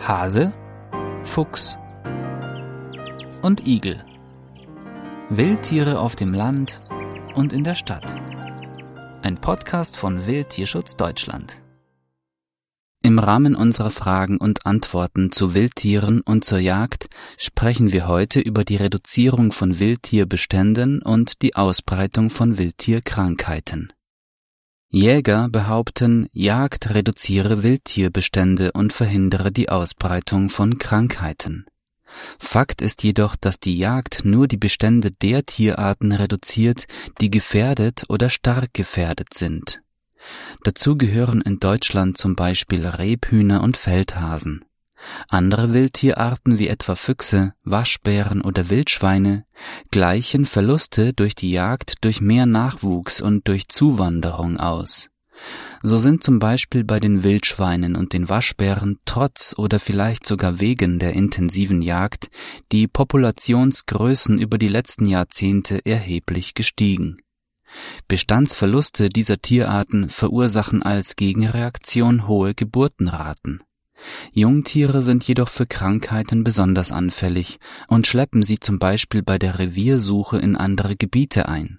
Hase, Fuchs und Igel. Wildtiere auf dem Land und in der Stadt. Ein Podcast von Wildtierschutz Deutschland. Im Rahmen unserer Fragen und Antworten zu Wildtieren und zur Jagd sprechen wir heute über die Reduzierung von Wildtierbeständen und die Ausbreitung von Wildtierkrankheiten. Jäger behaupten, Jagd reduziere Wildtierbestände und verhindere die Ausbreitung von Krankheiten. Fakt ist jedoch, dass die Jagd nur die Bestände der Tierarten reduziert, die gefährdet oder stark gefährdet sind. Dazu gehören in Deutschland zum Beispiel Rebhühner und Feldhasen. Andere Wildtierarten wie etwa Füchse, Waschbären oder Wildschweine gleichen Verluste durch die Jagd durch mehr Nachwuchs und durch Zuwanderung aus. So sind zum Beispiel bei den Wildschweinen und den Waschbären trotz oder vielleicht sogar wegen der intensiven Jagd die Populationsgrößen über die letzten Jahrzehnte erheblich gestiegen. Bestandsverluste dieser Tierarten verursachen als Gegenreaktion hohe Geburtenraten. Jungtiere sind jedoch für Krankheiten besonders anfällig und schleppen sie zum Beispiel bei der Reviersuche in andere Gebiete ein.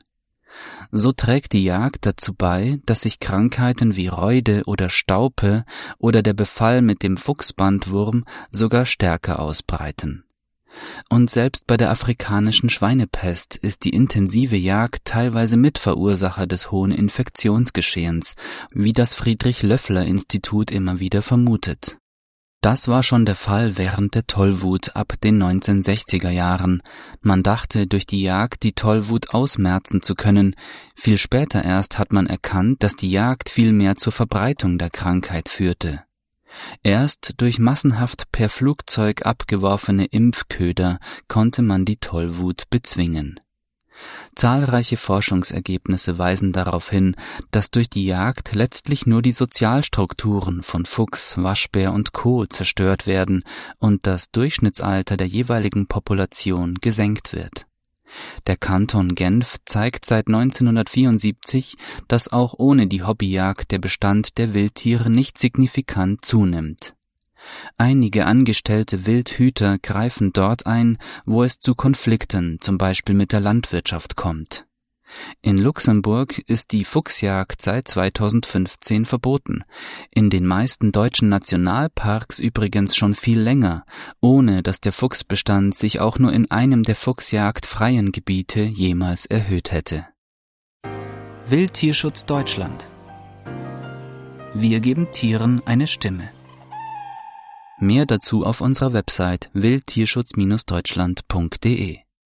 So trägt die Jagd dazu bei, dass sich Krankheiten wie Reude oder Staupe oder der Befall mit dem Fuchsbandwurm sogar stärker ausbreiten. Und selbst bei der afrikanischen Schweinepest ist die intensive Jagd teilweise Mitverursacher des hohen Infektionsgeschehens, wie das Friedrich Löffler Institut immer wieder vermutet. Das war schon der Fall während der Tollwut ab den 1960er Jahren. Man dachte, durch die Jagd die Tollwut ausmerzen zu können. Viel später erst hat man erkannt, dass die Jagd viel mehr zur Verbreitung der Krankheit führte. Erst durch massenhaft per Flugzeug abgeworfene Impfköder konnte man die Tollwut bezwingen. Zahlreiche Forschungsergebnisse weisen darauf hin, dass durch die Jagd letztlich nur die Sozialstrukturen von Fuchs, Waschbär und Co. zerstört werden und das Durchschnittsalter der jeweiligen Population gesenkt wird. Der Kanton Genf zeigt seit 1974, dass auch ohne die Hobbyjagd der Bestand der Wildtiere nicht signifikant zunimmt. Einige angestellte Wildhüter greifen dort ein, wo es zu Konflikten, zum Beispiel mit der Landwirtschaft, kommt. In Luxemburg ist die Fuchsjagd seit 2015 verboten, in den meisten deutschen Nationalparks übrigens schon viel länger, ohne dass der Fuchsbestand sich auch nur in einem der Fuchsjagd freien Gebiete jemals erhöht hätte. Wildtierschutz Deutschland Wir geben Tieren eine Stimme. Mehr dazu auf unserer Website wildtierschutz-deutschland.de